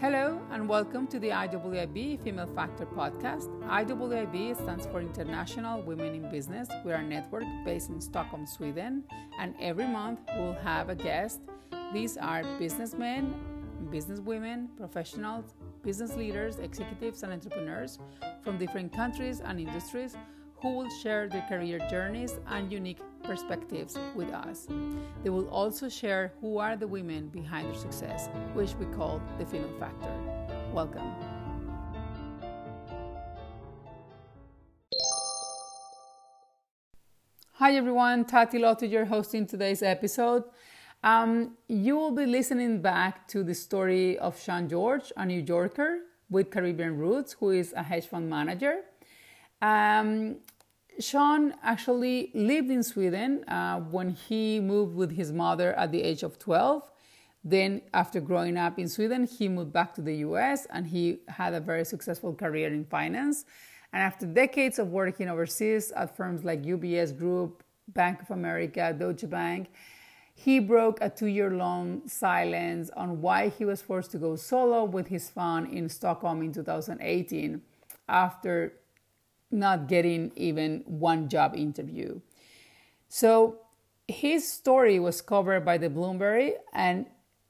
Hello and welcome to the IWIB Female Factor podcast. IWIB stands for International Women in Business. We're a network based in Stockholm, Sweden, and every month we'll have a guest. These are businessmen, businesswomen, professionals, business leaders, executives, and entrepreneurs from different countries and industries who will share their career journeys and unique perspectives with us. They will also share who are the women behind their success, which we call the female factor. Welcome. Hi everyone, Tati Lotiger hosting today's episode. Um, you will be listening back to the story of Sean George, a New Yorker with Caribbean roots, who is a hedge fund manager. Um, Sean actually lived in Sweden uh, when he moved with his mother at the age of 12. Then, after growing up in Sweden, he moved back to the US and he had a very successful career in finance. And after decades of working overseas at firms like UBS Group, Bank of America, Deutsche Bank, he broke a two year long silence on why he was forced to go solo with his fund in Stockholm in 2018 after not getting even one job interview. So his story was covered by the Bloomberg and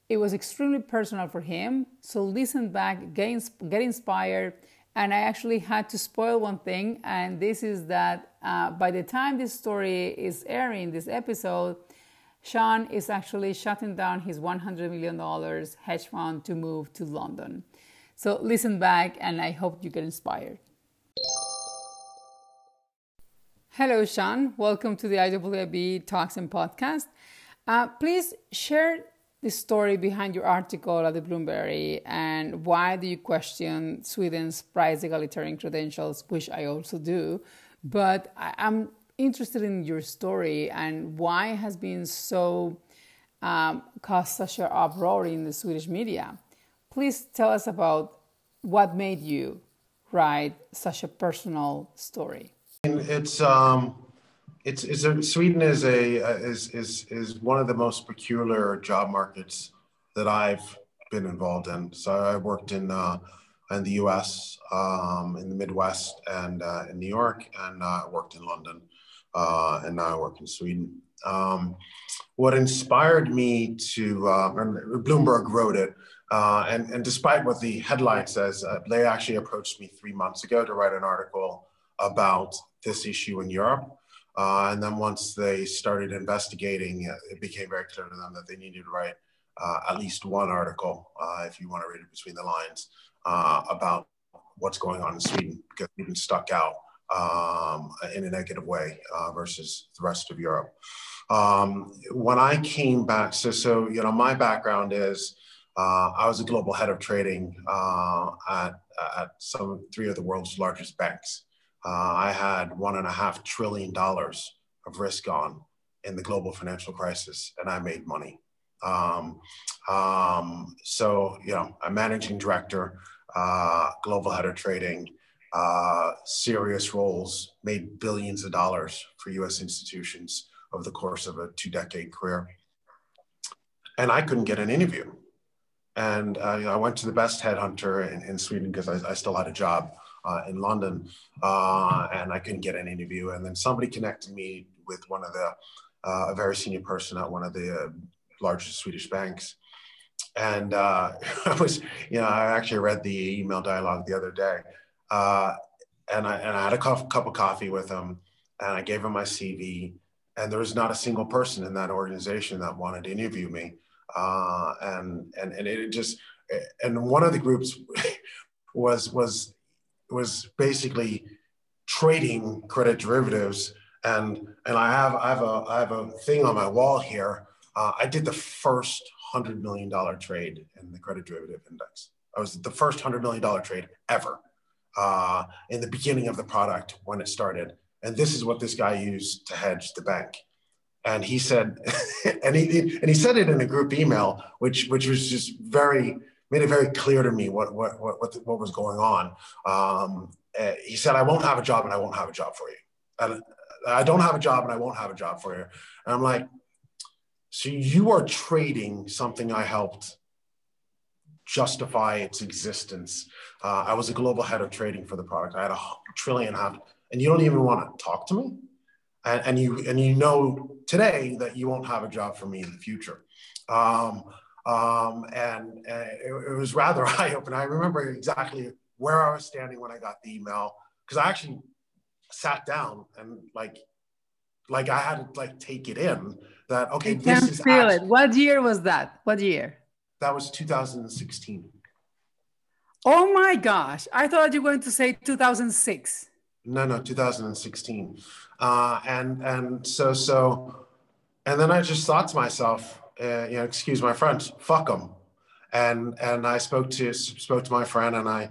it was extremely personal for him. So listen back, get, get inspired. And I actually had to spoil one thing, and this is that uh, by the time this story is airing, this episode, Sean is actually shutting down his $100 million hedge fund to move to London. So listen back, and I hope you get inspired. Hello, Sean. Welcome to the IWIB Talks and Podcast. Uh, please share the story behind your article at the Bloomberg and why do you question Sweden's price egalitarian credentials, which I also do. But I, am interested in your story and why it has been so um, caused such an uproar in the Swedish media. Please tell us about what made you write such a personal story. It's um, it's it's Sweden is a is is is one of the most peculiar job markets that I've been involved in. So I worked in uh, in the U.S., um, in the Midwest, and uh, in New York, and uh, worked in London, uh, and now I work in Sweden. Um, what inspired me to uh, Bloomberg wrote it. Uh, and, and despite what the headline says, uh, they actually approached me three months ago to write an article about this issue in Europe. Uh, and then once they started investigating, uh, it became very clear to them that they needed to write uh, at least one article, uh, if you want to read it between the lines, uh, about what's going on in Sweden, because Sweden stuck out um, in a negative way uh, versus the rest of Europe. Um, when I came back, so, so you know, my background is I was a global head of trading at, at some three of the world's largest banks. Uh, I had one and a half trillion dollars of risk on in the global financial crisis, and I made money. Um, um, so, you know, I'm managing director, uh, global head of trading, uh, serious roles, made billions of dollars for US institutions over the course of a two decade career. And I couldn't get an interview. And uh, you know, I went to the best headhunter in, in Sweden because I, I, still had a job uh, in London, uh, and I couldn't get an interview. And then somebody connected me with one of the uh, a very senior person at one of the uh, largest Swedish banks. And I was, you know, I actually read the email dialogue the other day, and I and I had a cup, cup of coffee with him, and I gave him my CV, and there was not a single person in that organization that wanted to interview me. Uh, and and and it just and one of the groups was was was basically trading credit derivatives. And, and I, have, I, have a, I have a thing on my wall here. Uh, I did the first $100 million trade in the credit derivative index. I was the first $100 million trade ever uh, in the beginning of the product when it started. And this is what this guy used to hedge the bank. And he said, and he, and he said it in a group email, which, which was just very, made it very clear to me what what what what, what was going on. Um, uh, he said, "I won't have a job, and I won't have a job for you. And I don't have a job, and I won't have a job for you." And I'm like, "So you are trading something I helped justify its existence. Uh, I was a global head of trading for the product. I had a trillion half, and you don't even want to talk to me, and, and you and you know today that you won't have a job for me in the future. Um, um, and uh, it, it, was rather eye opening. I remember exactly where I was standing when I got the email because I actually sat down and like like I had to like take it in that okay, this is feel actually, it. What year was that? What year? That was 2016. Oh my gosh! I thought you were going to say 2006. No, no, 2016. Uh, and and so so, and then I just thought to myself, uh, you know, excuse my French, fuck them. And and I spoke to spoke to my friend, and I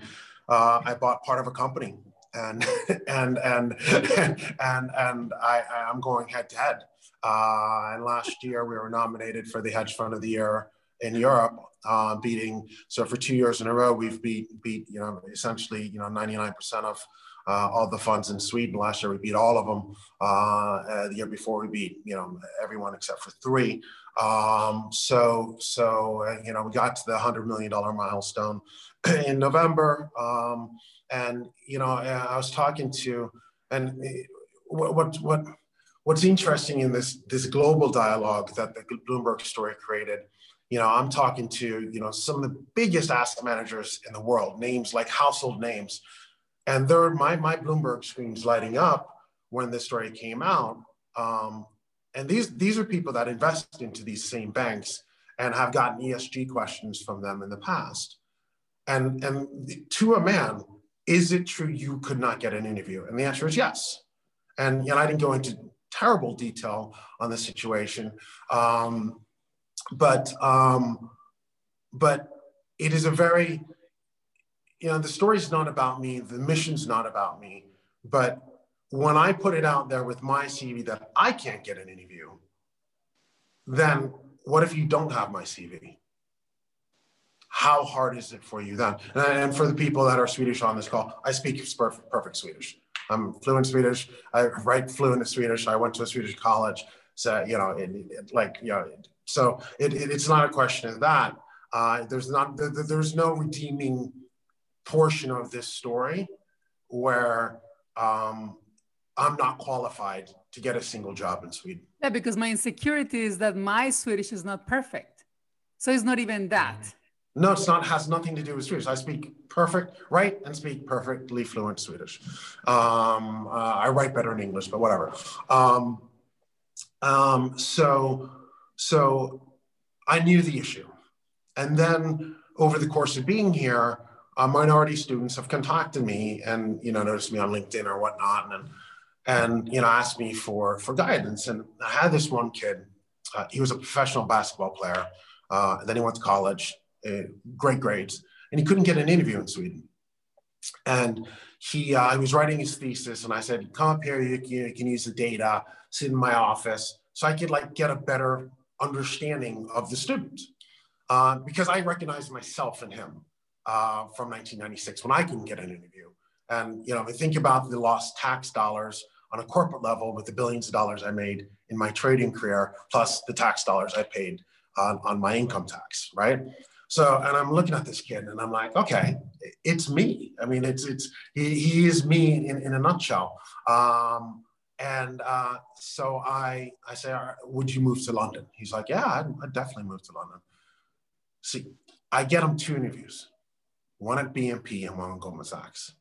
uh, I bought part of a company, and and and and and I I'm going head to head. Uh, and last year we were nominated for the Hedge Fund of the Year in Europe, uh, beating. So for two years in a row, we've beat beat you know essentially you know 99% of uh, all the funds in Sweden. Last year we beat all of them. Uh, uh, the year before we beat you know everyone except for three. Um, so so uh, you know we got to the hundred million dollar milestone in November, um, and you know I was talking to and uh, what what what what's interesting in this this global dialogue that the Bloomberg story created you know i'm talking to you know some of the biggest asset managers in the world names like household names and there my my bloomberg screens lighting up when this story came out um, and these these are people that invest into these same banks and have gotten esg questions from them in the past. And and to a man is it true you could not get an interview? And the answer is yes. And know i didn't go into terrible detail on the situation um, but um, but it is a very you know the story's not about me the mission's not about me but when i put it out there with my cv that i can't get an interview then what if you don't have my cv how hard is it for you then? And for the people that are swedish on this call i speak perfect, swedish. I'm fluent swedish. I write fluent swedish. I went to a swedish college so you know it, it, like you know so it, it, it's not a question of that. Uh, there's not there's no redeeming portion of this story where um, I'm not qualified to get a single job in Sweden. Yeah, because my insecurity is that my Swedish is not perfect. So it's not even that. No, it's not. Has nothing to do with Swedish. I speak perfect, write and speak perfectly fluent Swedish. Um, uh, I write better in English, but whatever. Um, um, so so I knew the issue. And then over the course of being here, uh, minority students have contacted me and, you know, noticed me on LinkedIn or whatnot and, and, you know, asked me for, for guidance. And I had this one kid, uh, he was a professional basketball player. Uh, then he went to college, uh, great grades, and he couldn't get an interview in Sweden. And he, uh, he was writing his thesis and I said, come up here, you, you can use the data, sit in my office so I could like get a better understanding of the student. Uh, because I recognized myself in him uh, from 1996 when I couldn't get an interview. And you know, I think about the lost tax dollars on a corporate level with the billions of dollars I made in my trading career, plus the tax dollars I paid on, on my income tax, right? So, and I'm looking at this kid and I'm like, okay, it's me. I mean, it's, it's, he, he is me in, in a nutshell. Um, and uh, so I, I say, right, would you move to London? He's like, yeah, I'd, I'd, definitely move to London. See, I get him two interviews, one at BNP and one at Goldman Sachs.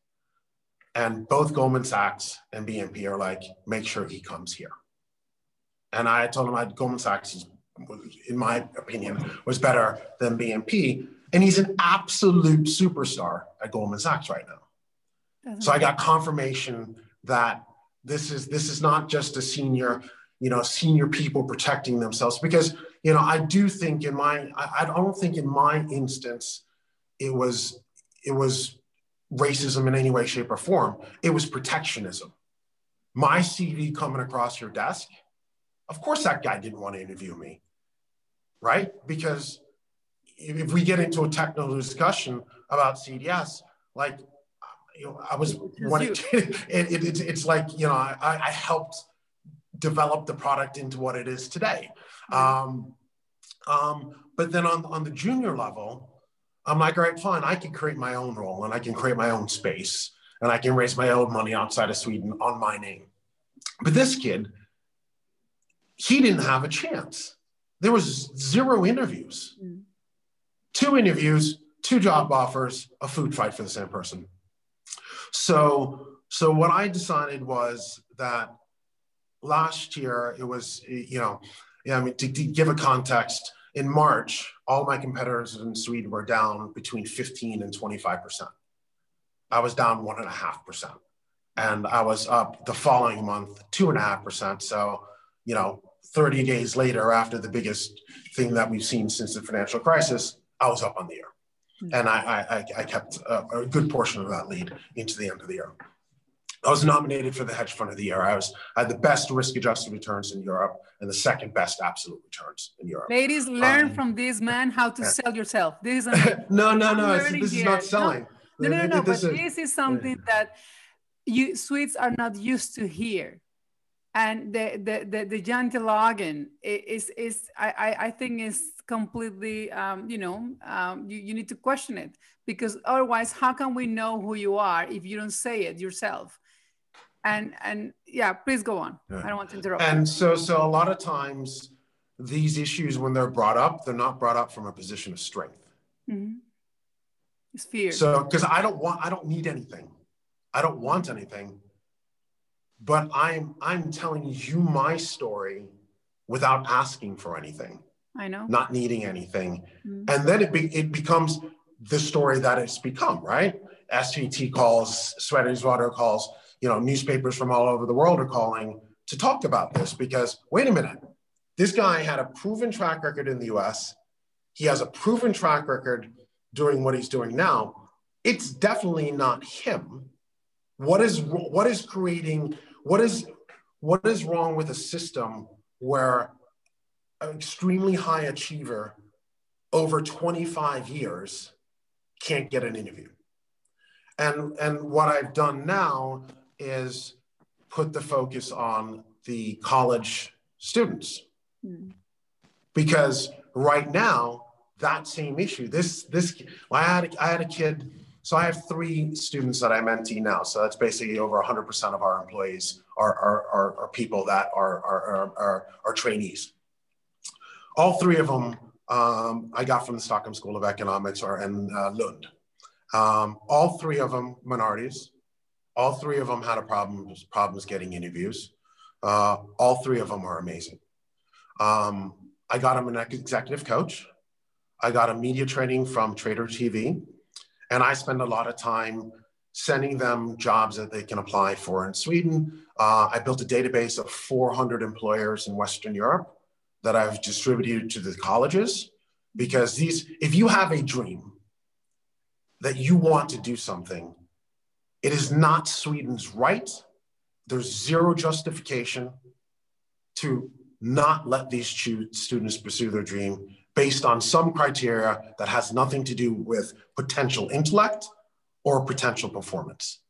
And both Goldman Sachs and BNP are like, make sure he comes here. And I told him I Goldman Sachs is, in my opinion, was better than BNP. And he's an absolute superstar at Goldman Sachs right now. So I got confirmation that this is this is not just a senior, you know, senior people protecting themselves because you know I do think in my I, I don't think in my instance it was it was racism in any way, shape, or form. It was protectionism. My CV coming across your desk, of course that guy didn't want to interview me, right? Because if we get into a technical discussion about CDS, like you know, I was when it, it, it, it's like you know I, I helped develop the product into what it is today. Um, um, but then on on the junior level, I'm like, all right, fine. I can create my own role and I can create my own space and I can raise my own money outside of Sweden on my name. But this kid, he didn't have a chance. There was zero interviews, mm. two interviews, two job offers, a food fight for the same person. So, so what I decided was that last year it was, you know, yeah, I mean, to, to give a context, in March, all my competitors in Sweden were down between 15 and 25%. I was down one and a half percent. And I was up the following month, two and a half percent. So, you know, 30 days later, after the biggest thing that we've seen since the financial crisis, I was up on the year. Mm-hmm. And I, I, I kept a, a good portion of that lead into the end of the year. I was nominated for the hedge fund of the year. I was I had the best risk adjusted returns in Europe and the second best absolute returns in Europe. Ladies, learn um, from this man how to sell yourself. This is no, no, no. This is not selling. No, no, no, no. This but is, this is something that you Swedes are not used to hear. And the the the, the jantelagen is is I I think is completely um, you know um, you, you need to question it because otherwise how can we know who you are if you don't say it yourself and and yeah please go on. Yeah. i don't want to interrupt. And so so a lot of times these issues when they're brought up they're not brought up from a position of strength. Mm-hmm. it's fear. So because i don't want i don't need anything. I don't want anything. But i'm i'm telling you my story without asking for anything. I know. Not needing anything. Mm-hmm. and then it, be, it becomes the story that it's become right? Svt calls sweaters, Water calls you know, newspapers from all over the world are calling to talk about this because wait a minute, this guy had a proven track record in the US. He has a proven track record doing what he's doing now. It's definitely not him. What is what is creating what is what is wrong with a system where an extremely high achiever over 25 years can't get an interview? And and what I've done now is put the focus on the college students. Mm. Because right now, that same issue, this, this, I had, I had a kid, so I have three students that I'm mentee now. So that's basically over 100% of our employees are, are, are, are people that are, are, are, are, trainees. All three of them um, I got from the Stockholm School of Economics or in uh, Lund. Um, all three of them minorities, all three of them had a problem, problems getting interviews. Uh, all three of them are amazing. Um, I got them an executive coach. I got a media training from Trader TV. And I spend a lot of time sending them jobs that they can apply for in Sweden. Uh, I built a database of 400 employers in Western Europe that I've distributed to the colleges because these, if you have a dream that you want to do something, it is not Sweden's right. There's zero justification to not let these students pursue their dream based on some criteria that has nothing to do with potential intellect or potential performance.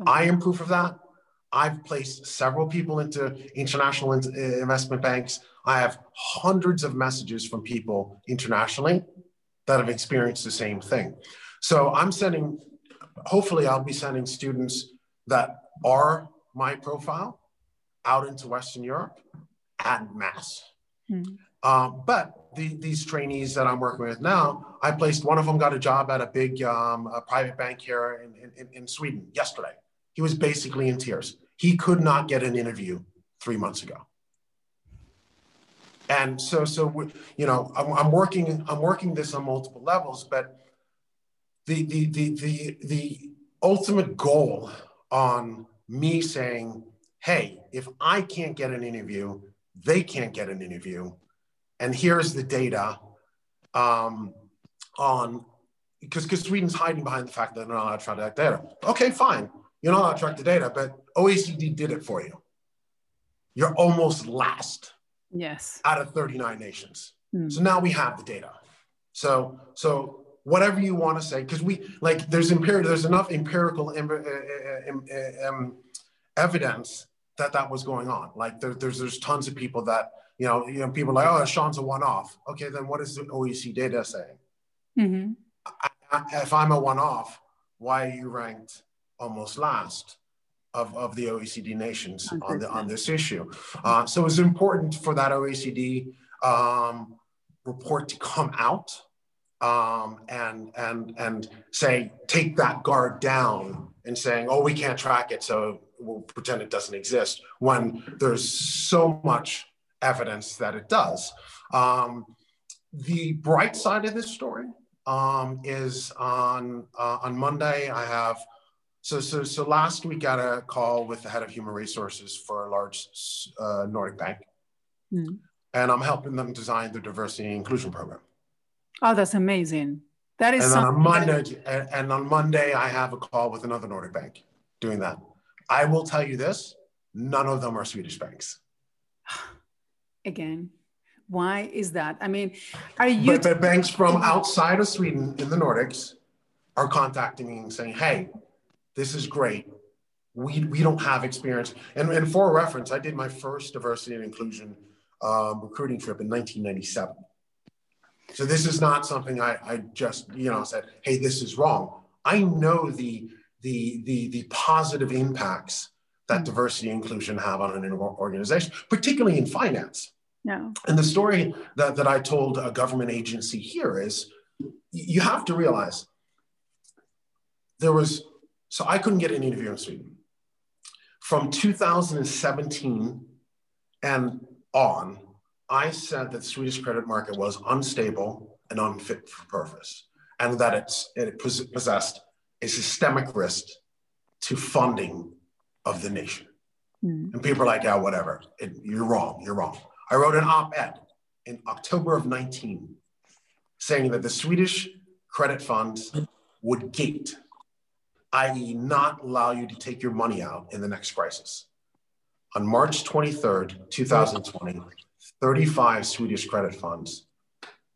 Okay. I am proof of that. I've placed several people into international eh, investment banks. I have hundreds of messages from people internationally that have experienced the same thing. So I'm sending hopefully I'll be sending students that are my profile out into Western Europe at mass. Mm-hmm. Um, but the, these trainees that I'm working with now, I placed one of them got a job at a big um, a private bank here in, in, in Sweden yesterday. He was basically in tears. He could not get an interview three months ago. And so, so you know, I'm, I'm working. I'm working this on multiple levels, but the, the, the, the, the ultimate goal on me saying, hey, if I can't get an interview, they can't get an interview. And here's the data um, on, because because Sweden's hiding behind the fact that they're not allowed to track that data. Okay, fine. You're not allowed to track the data, but OECD did it for you. You're almost last. Yes. Out of 39 nations. Mm. So now we have the data. So so whatever you want to say, because we like there's there's enough empirical uh, uh, um, evidence that that was going on. Like there, there's there's tons of people that you know you know people like oh Sean's a one off. Okay, then what is the OECD data saying? Mm-hmm. if I'm a one-off, why are you ranked almost last of, of the OECD nations on, the, on this issue? Uh, so it's important for that OECD um, report to come out um, and and and say take that guard down and saying oh we can't track it so we'll pretend it doesn't exist when there's so much evidence that it does. Um, the bright side of this story um, is on uh, on Monday. I have so so so last week I got a call with the head of human resources for a large uh, Nordic bank, mm. and I'm helping them design the diversity and inclusion program. Oh, that's amazing. That is. And on Monday, that... and on Monday, I have a call with another Nordic bank doing that. I will tell you this: none of them are Swedish banks. Again, why is that? I mean, are you? But the banks from outside of Sweden in the Nordics are contacting me and saying, "Hey, this is great. We we don't have experience." And, and for reference, I did my first diversity and inclusion um, recruiting trip in 1997. So this is not something I, I just you know said, "Hey, this is wrong." I know the the the the positive impacts that hmm. diversity and inclusion have on an organization, particularly in finance. No. And the story that, that I told a government agency here is you have to realize there was, so I couldn't get an interview in Sweden. From 2017 and on, I said that the Swedish credit market was unstable and unfit for purpose, and that it's, it possessed a systemic risk to funding of the nation. Mm. And people are like, yeah, whatever. It, you're wrong. You're wrong. I wrote an op ed in October of 19 saying that the Swedish credit funds would gate, i.e., not allow you to take your money out in the next crisis. On March 23rd, 2020, 35 Swedish credit funds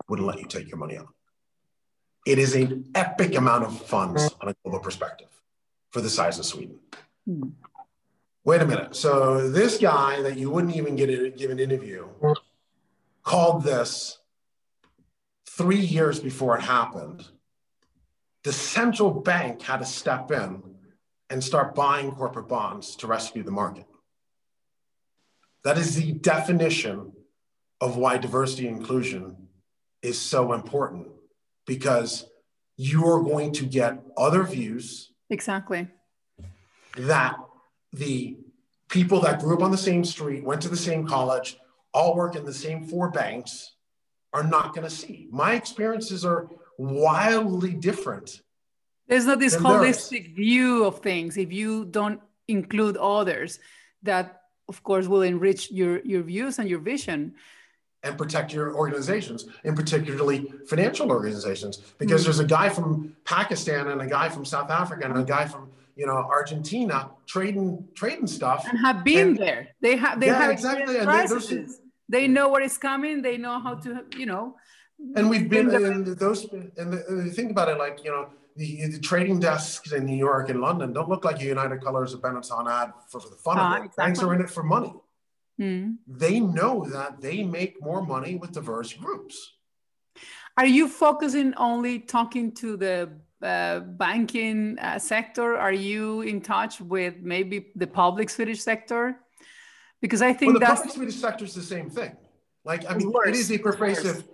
wouldn't let you take your money out. It is an epic amount of funds on a global perspective for the size of Sweden. Hmm wait a minute. So this guy that you wouldn't even get a, give an interview called this three years before it happened. The central bank had to step in and start buying corporate bonds to rescue the market. That is the definition of why diversity and inclusion is so important because you are going to get other views. Exactly. That the people that grew up on the same street, went to the same college, all work in the same four banks are not going to see. My experiences are wildly different. There's not this holistic theirs. view of things if you don't include others that of course will enrich your your views and your vision and protect your organizations and particularly financial organizations because mm-hmm. there's a guy from Pakistan and a guy from South Africa and a guy from you know Argentina trading trading stuff and have been and, there. They have they yeah, have exactly. And they, they know what is coming. They know how to you know. And we've been in those and, the, think about it like you know the, the, trading desks in New York and London don't look like a United Colors or Benetton ad for, for the fun uh, of it. Exactly. Banks are in it for money. Mm. They know that they make more money with diverse groups. Are you focusing only talking to the uh, banking uh, sector? Are you in touch with maybe the public Swedish sector? Because I think well, the that's public Swedish sector is the same thing. Like I mean, worse. it is a pervasive.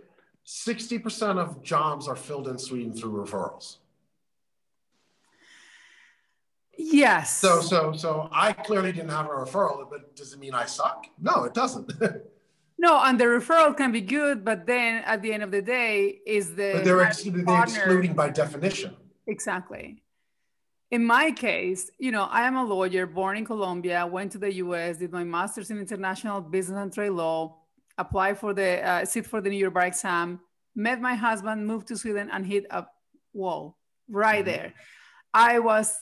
Sixty percent of jobs are filled in Sweden through referrals. Yes. So so so I clearly didn't have a referral, but does it mean I suck? No, it doesn't. No, and the referral can be good, but then at the end of the day, is the but they're, ex- they're excluding by definition. Exactly. In my case, you know, I am a lawyer born in Colombia, went to the US, did my master's in international business and trade law, applied for the uh, sit for the New York bar exam, met my husband, moved to Sweden, and hit a wall right mm-hmm. there. I was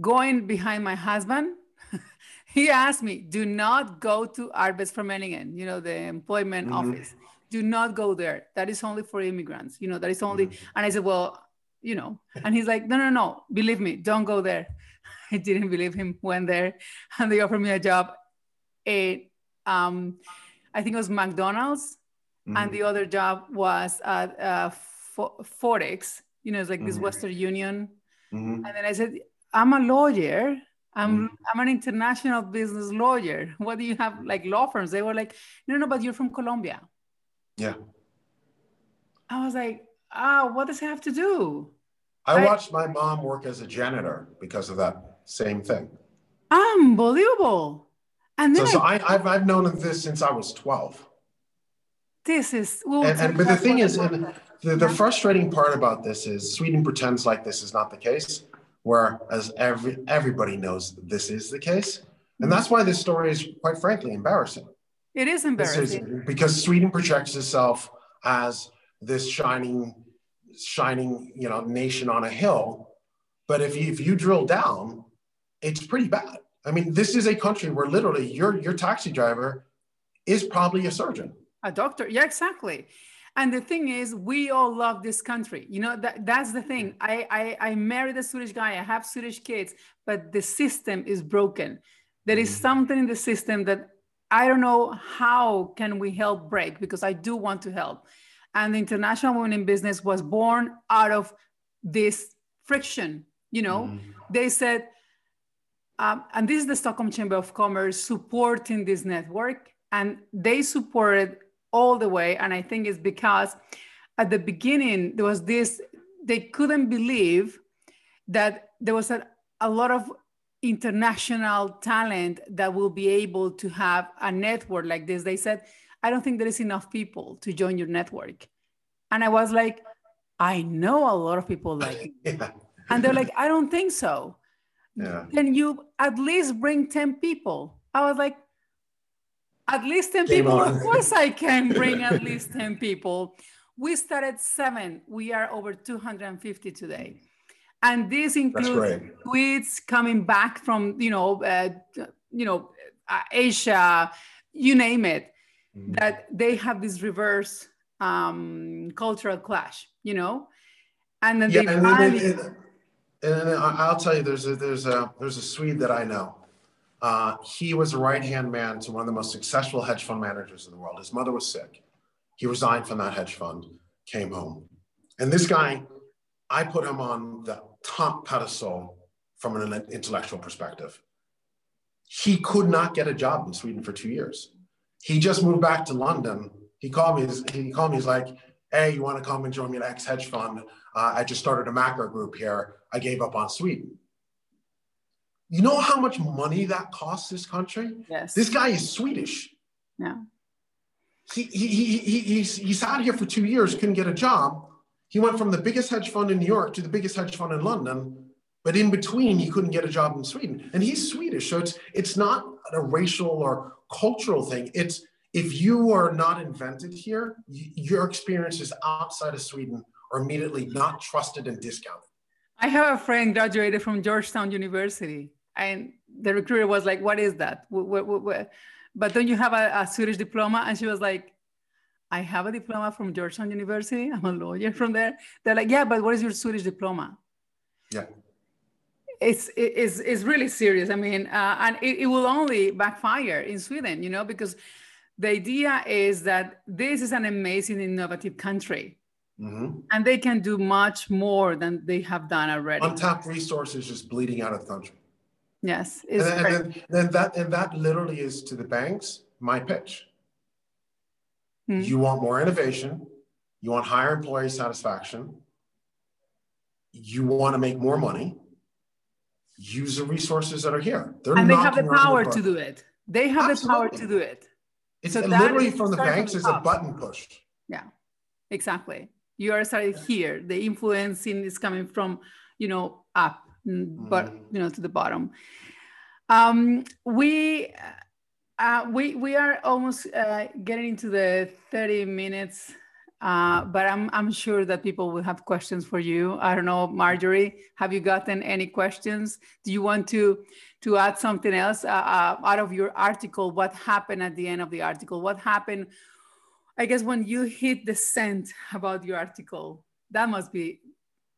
going behind my husband he asked me, do not go to Arbetsförmedlingen, you know, the employment mm-hmm. office. Do not go there. That is only for immigrants. You know, that is only. Mm-hmm. And I said, well, you know, and he's like, no, no, no, believe me, don't go there. I didn't believe him. Went there, and they offered me a job. At, um, I think it was McDonald's, mm-hmm. and the other job was at uh, Forex You know, it's like mm-hmm. this Western Union. Mm-hmm. And then I said, I'm a lawyer. I'm mm-hmm. I'm an international business lawyer. What do you have like law firms? They were like, no, no, but you're from Colombia. Yeah. I was like, ah, oh, what does it have to do? I watched my mom work as a janitor because of that same thing. Unbelievable. And then so, so I, have I've known this since I was 12. This is, well, and, and, but the thing is, and the, the frustrating part about this is Sweden pretends like this is not the case, whereas every, everybody knows this is the case. And that's why this story is quite frankly embarrassing. It is embarrassing. Is because Sweden projects itself as this shining, shining, you know, nation on a hill. But if you, if you drill down, it's pretty bad. I mean, this is a country where literally your your taxi driver is probably a surgeon. A doctor. Yeah, exactly. And the thing is, we all love this country. You know, that, that's the thing. I, I, I married a Swedish guy, I have Swedish kids, but the system is broken. There is mm-hmm. something in the system that I don't know how can we help break because I do want to help. And the International Women in Business was born out of this friction. You know, mm. they said, um, and this is the Stockholm Chamber of Commerce supporting this network, and they supported all the way. And I think it's because at the beginning there was this, they couldn't believe that there was a, a lot of international talent that will be able to have a network like this. They said, I don't think there is enough people to join your network. And I was like, I know a lot of people like yeah. And they're like, I don't think so. Yeah. Can you at least bring 10 people? I was like, at least 10 Game people? On. Of course I can bring at least 10 people. We started seven. We are over 250 today. And this includes Swedes coming back from, you know, uh, you know, uh, Asia, you name it, mm-hmm. that they have this reverse um, cultural clash, you know? And then yeah, they and, value- and, and, I'll tell you, there's a, there's a, there's a Swede that I know uh, he was a right hand man to one of the most successful hedge fund managers in the world. His mother was sick. He resigned from that hedge fund, came home. And this guy, I put him on the top pedestal from an intellectual perspective. He could not get a job in Sweden for two years. He just moved back to London. He called me. He called me. He's like, "Hey, you want to come and join me at X hedge fund? Uh, I just started a macro group here. I gave up on Sweden." You know how much money that costs this country? Yes. This guy is Swedish. Yeah. He, he, he, he, he's, he sat here for two years, couldn't get a job. He went from the biggest hedge fund in New York to the biggest hedge fund in London. But in between, he couldn't get a job in Sweden. And he's Swedish. So it's, it's not a racial or cultural thing. It's if you are not invented here, your experiences outside of Sweden are immediately not trusted and discounted. I have a friend graduated from Georgetown University and the recruiter was like, "What is that? What, what, what? But don't you have a, a Swedish diploma?" And she was like, "I have a diploma from Georgetown University. I'm a lawyer from there." They're like, "Yeah, but what is your Swedish diploma?" Yeah. It's, it's, it's really serious. I mean, uh, and it, it will only backfire in Sweden, you know, because the idea is that this is an amazing, innovative country. Mm-hmm. And they can do much more than they have done already. Untapped resources just bleeding out of the country. Yes. And, and then, then, that and that literally is to the banks my pitch. Hmm. You want more innovation, you want higher employee satisfaction, you want to make more money. Use the resources that are here. They're and they have the power the to do it. They have Absolutely. the power to do it. It's so literally from the banks is a button push. Yeah, exactly. You are starting here. The influencing is coming from, you know, up but mm. you know to the bottom. Um, we uh, we we are almost uh, getting into the 30 minutes, uh, but I'm I'm sure that people will have questions for you. I don't know, Marjorie, have you gotten any questions? Do you want to to add something else uh, uh, out of your article? What happened at the end of the article? What happened? I guess when you hit the send about your article, that must be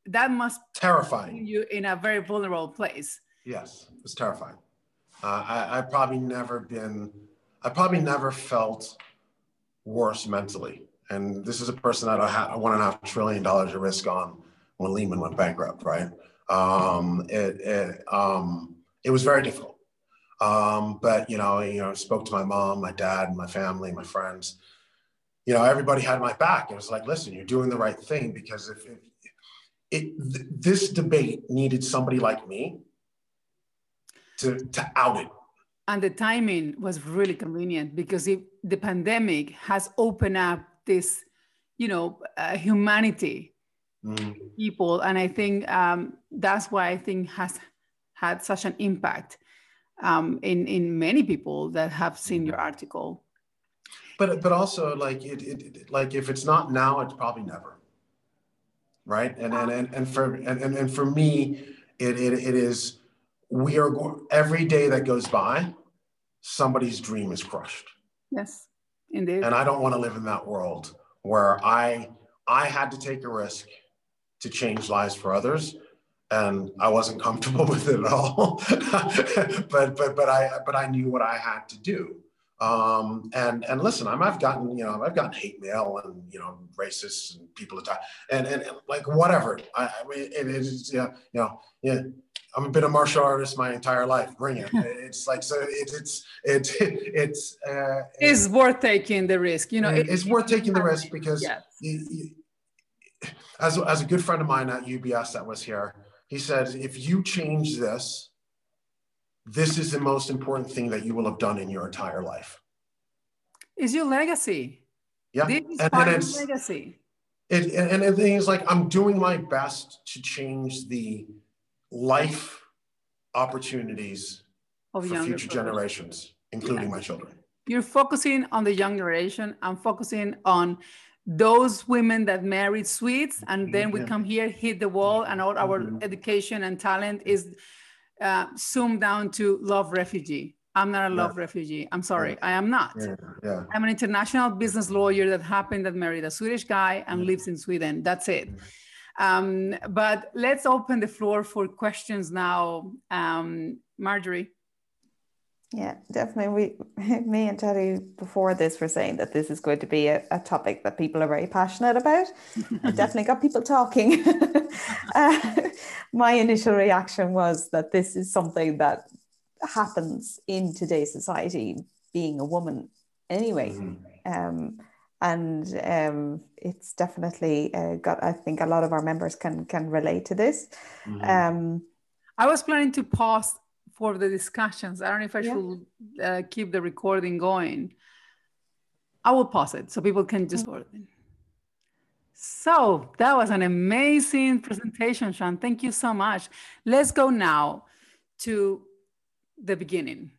that must terrifying you in a very vulnerable place. Yes, it was terrifying. Uh, I, I probably never been, I probably never felt worse mentally. And this is a person that I had a one and a half trillion dollars of risk on when Lehman went bankrupt, right? Um, it, it, um, it was very difficult. Um, but you know, you know, spoke to my mom, my dad, my family, my friends. You know, everybody had my back. It was like, listen, you're doing the right thing because if, if it, th- this debate needed somebody like me to to out it. And the timing was really convenient because if the pandemic has opened up this, you know, uh, humanity mm. people, and I think um, that's why I think has had such an impact um, in in many people that have seen your article. But but also like it, it like if it's not now, it's probably never. Right. And and and, and for and, and, and for me, it, it it is we are every day that goes by, somebody's dream is crushed. Yes, indeed. And I don't want to live in that world where I I had to take a risk to change lives for others and I wasn't comfortable with it at all. but but but I but I knew what I had to do. Um, and and listen, I'm, I've gotten you know I've gotten hate mail and you know racists and people attack and, and, and like whatever. I, I mean it is yeah you know yeah. I've been a martial artist my entire life. Bring it. It's like so. It, it's it, it's uh, it's worth taking the risk. You know, it, it's worth taking the risk because yes. you, you, as as a good friend of mine at UBS that was here, he said, if you change this, this is the most important thing that you will have done in your entire life. Is your legacy. Yeah. This is and, part and of legacy. It, and the thing is like, I'm doing my best to change the life opportunities of for future generations, including yeah. my children. You're focusing on the young generation. I'm focusing on those women that married Swedes and then we yeah. come here hit the wall and all our mm-hmm. education and talent is uh, zoomed down to love refugee. I'm not a love yeah. refugee. I'm sorry. Yeah. i am not. Yeah. i'm an international business lawyer that happened that married a swedish guy and lives in sweden. That's it. Um, but let's open the floor for questions now. Um, marjorie yeah, definitely. We, me and Teddy before this were saying that this is going to be a, a topic that people are very passionate about. I definitely got people talking. uh, my initial reaction was that this is something that happens in today's society, being a woman anyway. Mm-hmm. Um, and um, it's definitely uh, got. I think a lot of our members can can relate to this. Mm-hmm. Um, I was planning to pause for the discussions. I don't know if I yeah. should uh, keep the recording going. I will pause it so people can just. Mm-hmm. So that was an amazing presentation, Sean. Thank you so much. Let's go now to the beginning.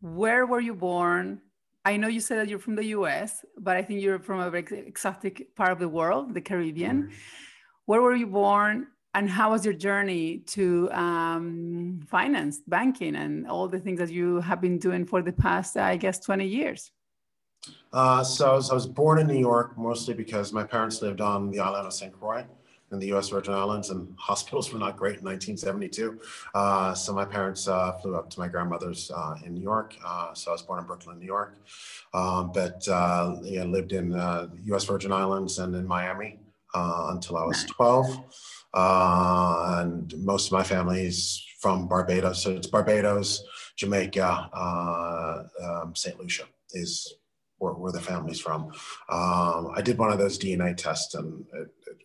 Where were you born? I know you said that you're from the US, but I think you're from a very exotic part of the world, the Caribbean. Mm-hmm. Where were you born? And how was your journey to um, finance, banking, and all the things that you have been doing for the past, I guess, 20 years? Uh, so, so, I was born in New York mostly because my parents lived on the island of St. Croix in the US Virgin Islands, and hospitals were not great in 1972. Uh, so, my parents uh, flew up to my grandmother's uh, in New York. Uh, so, I was born in Brooklyn, New York, um, but uh, yeah, lived in the US Virgin Islands and in Miami until I was 12. Uh, and most of my family is from Barbados. So it's Barbados, Jamaica, uh, um, St. Lucia is where, where, the family's from. Um, I did one of those DNA tests and it, it,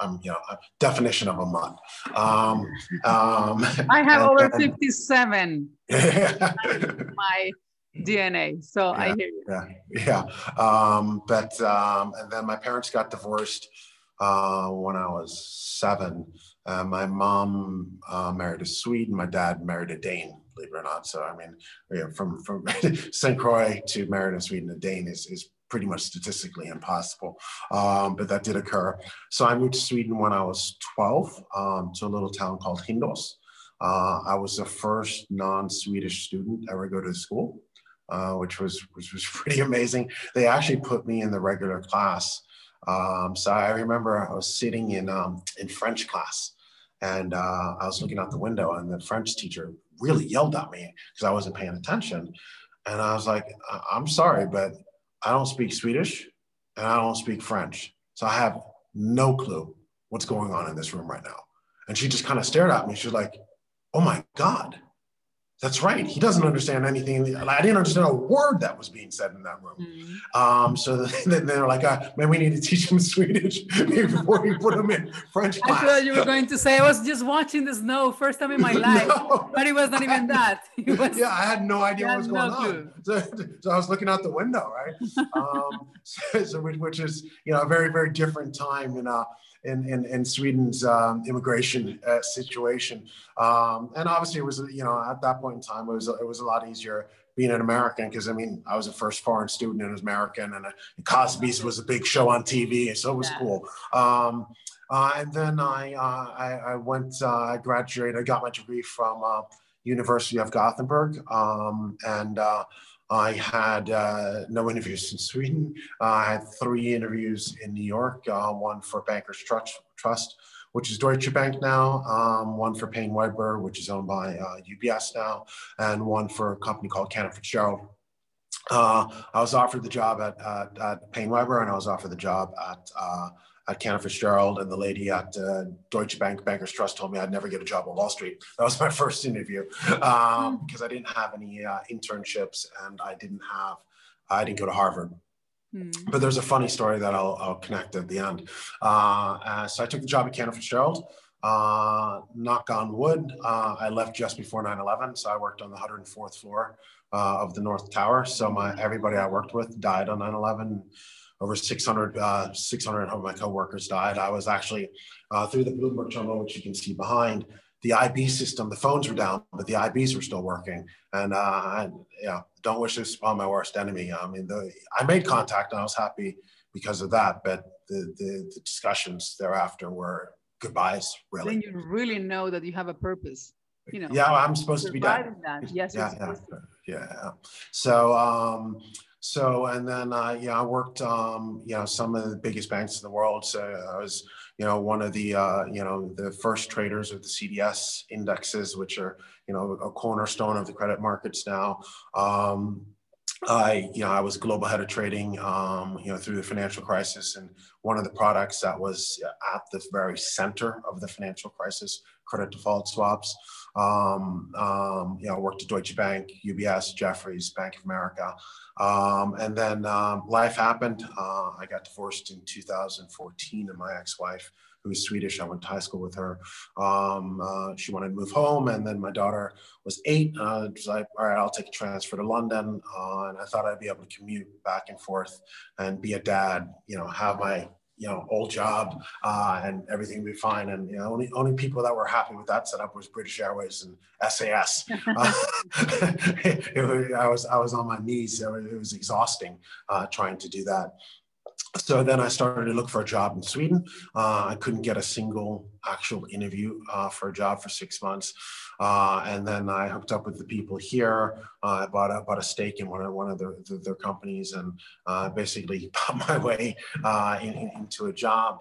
I'm, you know, definition of a mutt. Um, um, I have and, over 57 my DNA. So yeah, I hear you. Yeah, yeah. Um, but um, and then my parents got divorced uh, when I was seven. Uh, my mom uh, married a Swede, my dad married a Dane, believe it or not. So, I mean, yeah, from, from St. Croix to marry a Swede and a Dane is, is pretty much statistically impossible. Um, but that did occur. So I moved to Sweden when I was 12 um, to a little town called Hindås. Uh, I was the first non-Swedish student ever go to school, uh, which was which was pretty amazing. They actually put me in the regular class um, so I remember I was sitting in um, in French class, and uh, I was looking out the window, and the French teacher really yelled at me because I wasn't paying attention. And I was like, "I'm sorry, but I don't speak Swedish, and I don't speak French, so I have no clue what's going on in this room right now. And she just kind of stared at me. She's like, oh my God, that's right. He doesn't understand anything. I didn't understand a word that was being said in that room. Mm-hmm. Um, so then they're like, uh, man, we need to teach him Swedish before we put him in French class. I thought you were going to say, I was just watching the snow first time in my life, no. but it was not even that. Was, yeah, I had no idea what was going no on. So, so, I was looking out the window, right? um, so, so, which is, you know, a very, very different time in, uh, in, in, in Sweden's um, immigration uh, situation. Um, and obviously, it was you know at that point in time, it was it was a lot easier being an American because I mean I was a first foreign student and was American, and, uh, Cosby's was a big show on TV, so it was yeah. cool. Um, uh, and then I, uh, I, I went, uh, I graduated, I got my degree from uh, University of Gothenburg, um, and uh, I had uh, no interviews in Sweden. I had three interviews in New York, uh, one for Bankers Trust, which is Deutsche Bank now, um, one for Paine Webber, which is owned by UBS uh, now, and one for a company called Cantor Fitzgerald. Uh, I was offered the job at, at, at Paine Webber, and I was offered the job at uh, at Cantor Fitzgerald, and the lady at uh, Deutsche Bank Bankers Trust told me I'd never get a job on Wall Street. That was my first interview um, hmm. because I didn't have any uh, internships and I didn't have, I didn't go to Harvard. Hmm. But there's a funny story that I'll, I'll connect at the end. Uh, uh so I took the job at Cantor Fitzgerald. Uh, knock on wood, uh, I left just before 9/11, so I worked on the 104th floor of the North Tower. So my everybody I worked with died on 9/11 over 600, uh, 600 of my coworkers died. I was actually uh, through the Bloomberg terminal, which you can see behind, the IB system, the phones were down, but the IBs were still working. And uh, I, yeah, don't wish this upon my worst enemy. I mean, the, I made contact and I was happy because of that, but the, the, the discussions thereafter were goodbyes, really. Then you really know that you have a purpose. You know, yeah, I'm supposed to be done. That. Yes, yeah, yeah, yeah. So, um, so, and then, uh, yeah, I worked, um, you know, some of the biggest banks in the world. So I was, you know, one of the, uh, you know, the first traders of the CDS indexes, which are, you know, a cornerstone of the credit markets now. Um, I, you know, I was global head of trading, um, you know, through the financial crisis, and one of the products that was at the very center of the financial crisis, credit default swaps. Um, um, you know, worked at Deutsche Bank, UBS, Jefferies, Bank of America. Um, and then um, life happened. Uh, I got divorced in 2014, and my ex-wife, who was Swedish, I went to high school with her. Um, uh, she wanted to move home, and then my daughter was eight. Uh, was like, all right, I'll take a transfer to London, uh, and I thought I'd be able to commute back and forth and be a dad. You know, have my you know, old job uh, and everything would be fine. And you know, only only people that were happy with that setup was British Airways and SAS. uh, was, I was I was on my knees. It was, it was exhausting uh, trying to do that so then I started to look for a job in Sweden. Uh, I couldn't get a single actual interview uh, for a job for six months. Uh, and then I hooked up with the people here. Uh, I bought a, bought a stake in one of, one of their, their companies and uh, basically bought my way uh, in, in, into a job.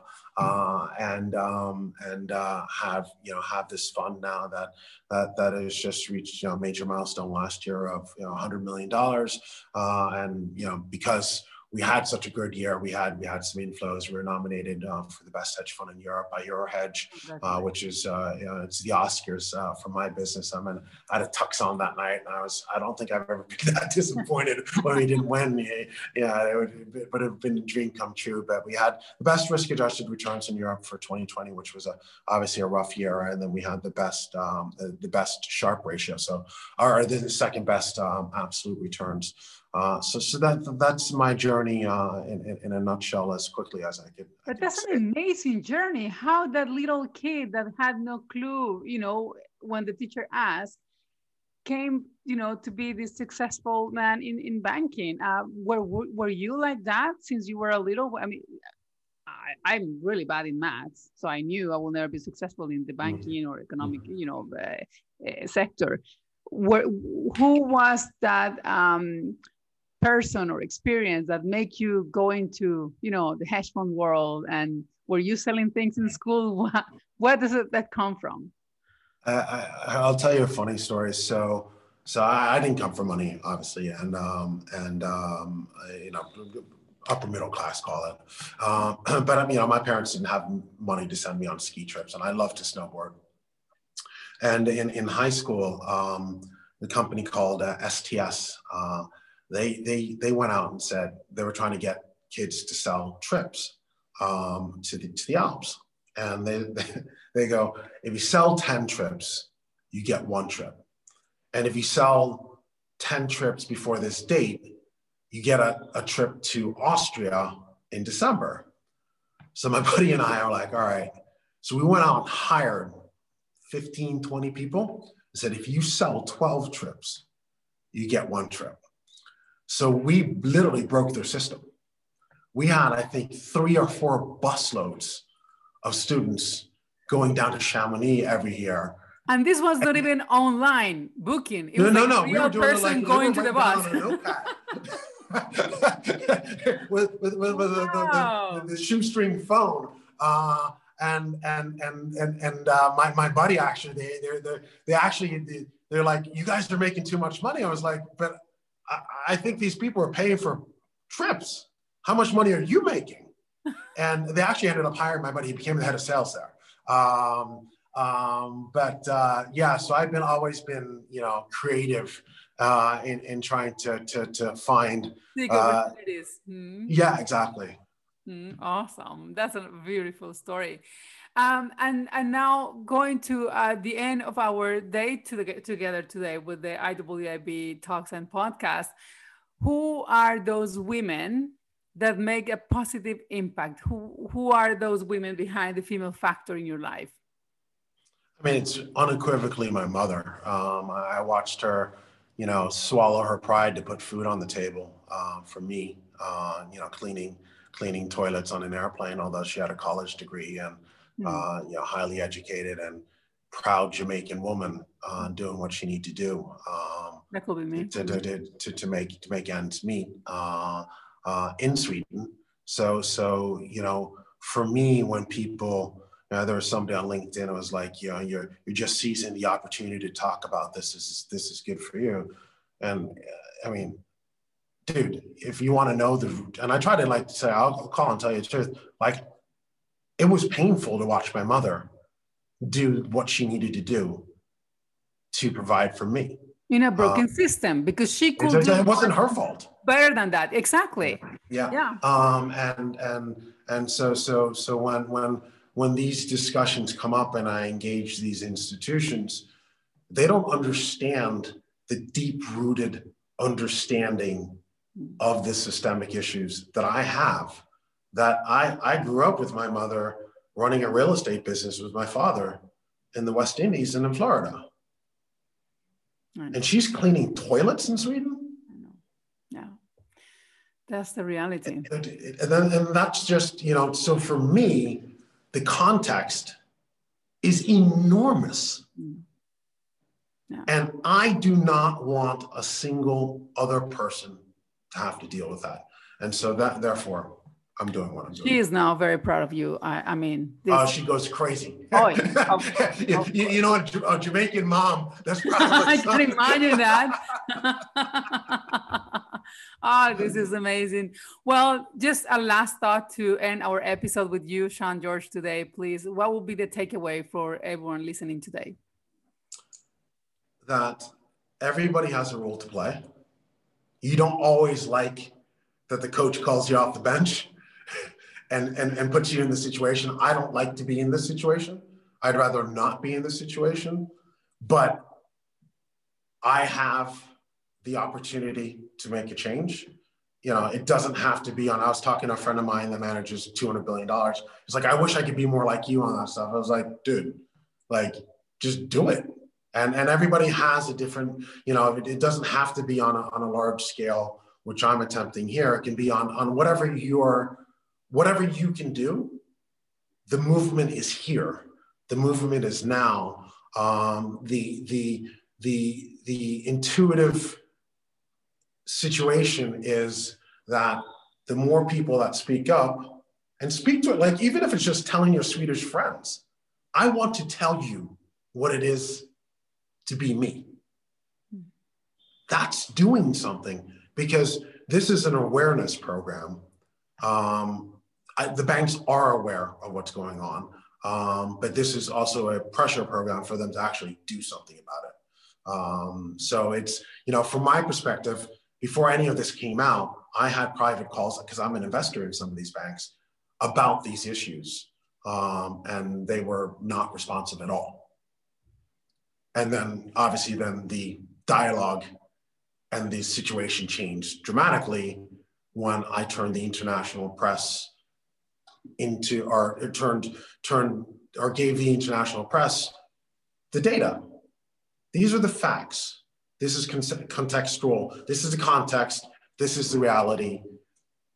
and um, and have you know have this fund now that that that has just reached you know, a major milestone last year of you know 100 million dollars and you know because we had such a good year. We had we had some inflows. We were nominated uh, for the best hedge fund in Europe by EuroHedge, uh, which is uh, you know, it's the Oscars uh, for my business. I mean, I had a tux on that night, and I was I don't think I've ever been that disappointed when we didn't win. Yeah, it would, would have been a dream come true. But we had the best risk adjusted returns in Europe for 2020, which was a, obviously a rough year, and then we had the best um, the, the, best Sharpe ratio, so or the second best um, absolute returns. Uh, so, so that that's my journey uh, in, in, in, a nutshell, as quickly as I could. But that's an amazing journey. How that little kid that had no clue, you know, when the teacher asked, came, you know, to be this successful man in in banking. Uh, were were you like that since you were a little? I mean, I, am really bad in maths, so I knew I will never be successful in the mm-hmm. banking mm-hmm. or economic, mm-hmm. you know, uh, sector. Where, who was that? Um, person or experience that make you go into you know the hedge fund world and were you selling things in school where does it that come from I, will tell you a funny story so so I, I, didn't come from money obviously and um and um you know upper middle class, call it. Um, but I mean you know, my parents didn't have money to send me on ski trips, and I love to snowboard. And in, in high school, um, the company called uh, STS, uh, they, they, they went out and said they were trying to get kids to sell trips um, to, the, to the Alps. And they, they, go, if you sell 10 trips, you get one trip. And if you sell 10 trips before this date, you get a, a trip to Austria in December. So my buddy and I are like, all right. So we went out and hired 15, 20 people and said, if you sell 12 trips, you get one trip. So we literally broke their system. We had, I think, three or four busloads of students going down to Chamonix every year. And this was not even online booking. It no, was no, like no. Real we person like, going to the bus. with, with, with, with wow. the, the, the, shoestring phone. Uh, and and and and and uh, my my buddy actually they they they they actually they, are like you guys are making too much money. I was like, but I, I think these people are paying for trips. How much money are you making? and they actually ended up hiring my buddy. He became the head of sales there. Um, um, but uh, yeah, so I've been always been you know creative uh, in in trying to to to find. Uh, hmm. Yeah, exactly. Mm, awesome. That's a beautiful story. Um, and and now going to uh, the end of our day to the, together today with the IWIB talks and podcast. Who are those women that make a positive impact? Who who are those women behind the female factor in your life? I mean, it's unequivocally my mother. Um, I watched her, you know, swallow her pride to put food on the table uh, for me. Uh, you know, cleaning cleaning toilets on an airplane, although she had a college degree and. Uh, you know highly educated and proud Jamaican woman uh, doing what she need to do um, that could be me. To, to, to, to, make to make ends meet uh, uh, in Sweden. So so you know for me when people you know, there was somebody on LinkedIn who was like you know you're you're just seizing the opportunity to talk about this this is this is good for you and I mean dude, if you want to know the, and I try to like say, I'll, I'll call and tell you the truth. Like, it was painful to watch my mother do what she needed to do to provide for me in a broken uh, system because she could. It, it wasn't her fault. Better than that, exactly. Yeah. Yeah. Um, and and and so so so when when when these discussions come up and I engage these institutions, they don't understand the deep rooted understanding of the systemic issues that I have. That I, I grew up with my mother running a real estate business with my father in the West Indies and in Florida. And she's cleaning toilets in Sweden. I know. Yeah. That's the reality. And, and, then, and that's just, you know, so for me, the context is enormous. Mm. Yeah. And I do not want a single other person to have to deal with that. And so that therefore I'm doing what I'm doing. She is now very proud of you. I, I mean, this... uh, she goes crazy. Oh, yeah. you, you, know, a, Jamaican mom. That's probably. I can imagine that. Ah, oh, this is amazing. Well, just a last thought to end our episode with you, Sean George, today, please. What would be the takeaway for everyone listening today? That everybody has a role to play you don't always like that the coach calls you off the bench and, and, and puts you in the situation. I don't like to be in this situation. I'd rather not be in this situation. But I have the opportunity to make a change. You know, it doesn't have to be on. I was talking to a friend of mine that manages $200 billion. He's like, I wish I could be more like you on that stuff. I was like, dude, like, just do it and and everybody has a different you know it, it, doesn't have to be on a, on a large scale which i'm attempting here it can be on on whatever your whatever you can do the movement is here. The movement is now. Um, the the the the intuitive situation is that the more people that speak up and speak to it like even if it's just telling your swedish friends i want to tell you what it is to be me. That's doing something because this is an awareness program. Um, I, the banks are aware of what's going on, um, but this is also a pressure program for them to actually do something about it. Um, so it's, you know, from my perspective, before any of this came out, I had private calls because I'm an investor in some of these banks about these issues, um, and they were not responsive at all. And then obviously, then the dialogue and the situation changed dramatically when I turned the international press into, or turned, turned, or gave the international press the data. These are the facts. This is contextual. This is the context. This is the reality.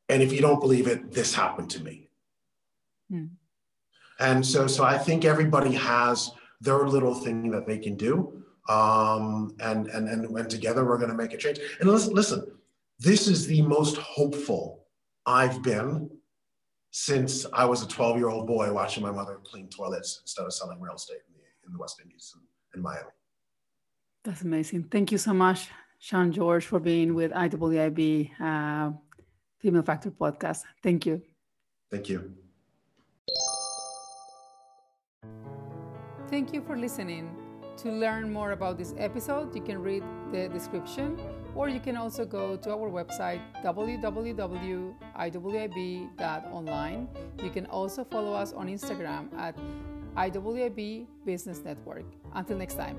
And if you don't believe it, this happened to me. Hmm. And so, so I think everybody has their little thing that they can do. Um, and, and, and, when together we're going to make a change. And listen, listen, this is the most hopeful I've been since I was a 12 year old boy watching my mother clean toilets instead of selling real estate in the, in the West Indies and in Miami. That's amazing. Thank you so much, Sean George, for being with IWIB uh, Female Factor podcast. Thank you. Thank you. Thank you for listening. To learn more about this episode, you can read the description or you can also go to our website www.iwib.online. You can also follow us on Instagram at IWIB Business Network. Until next time.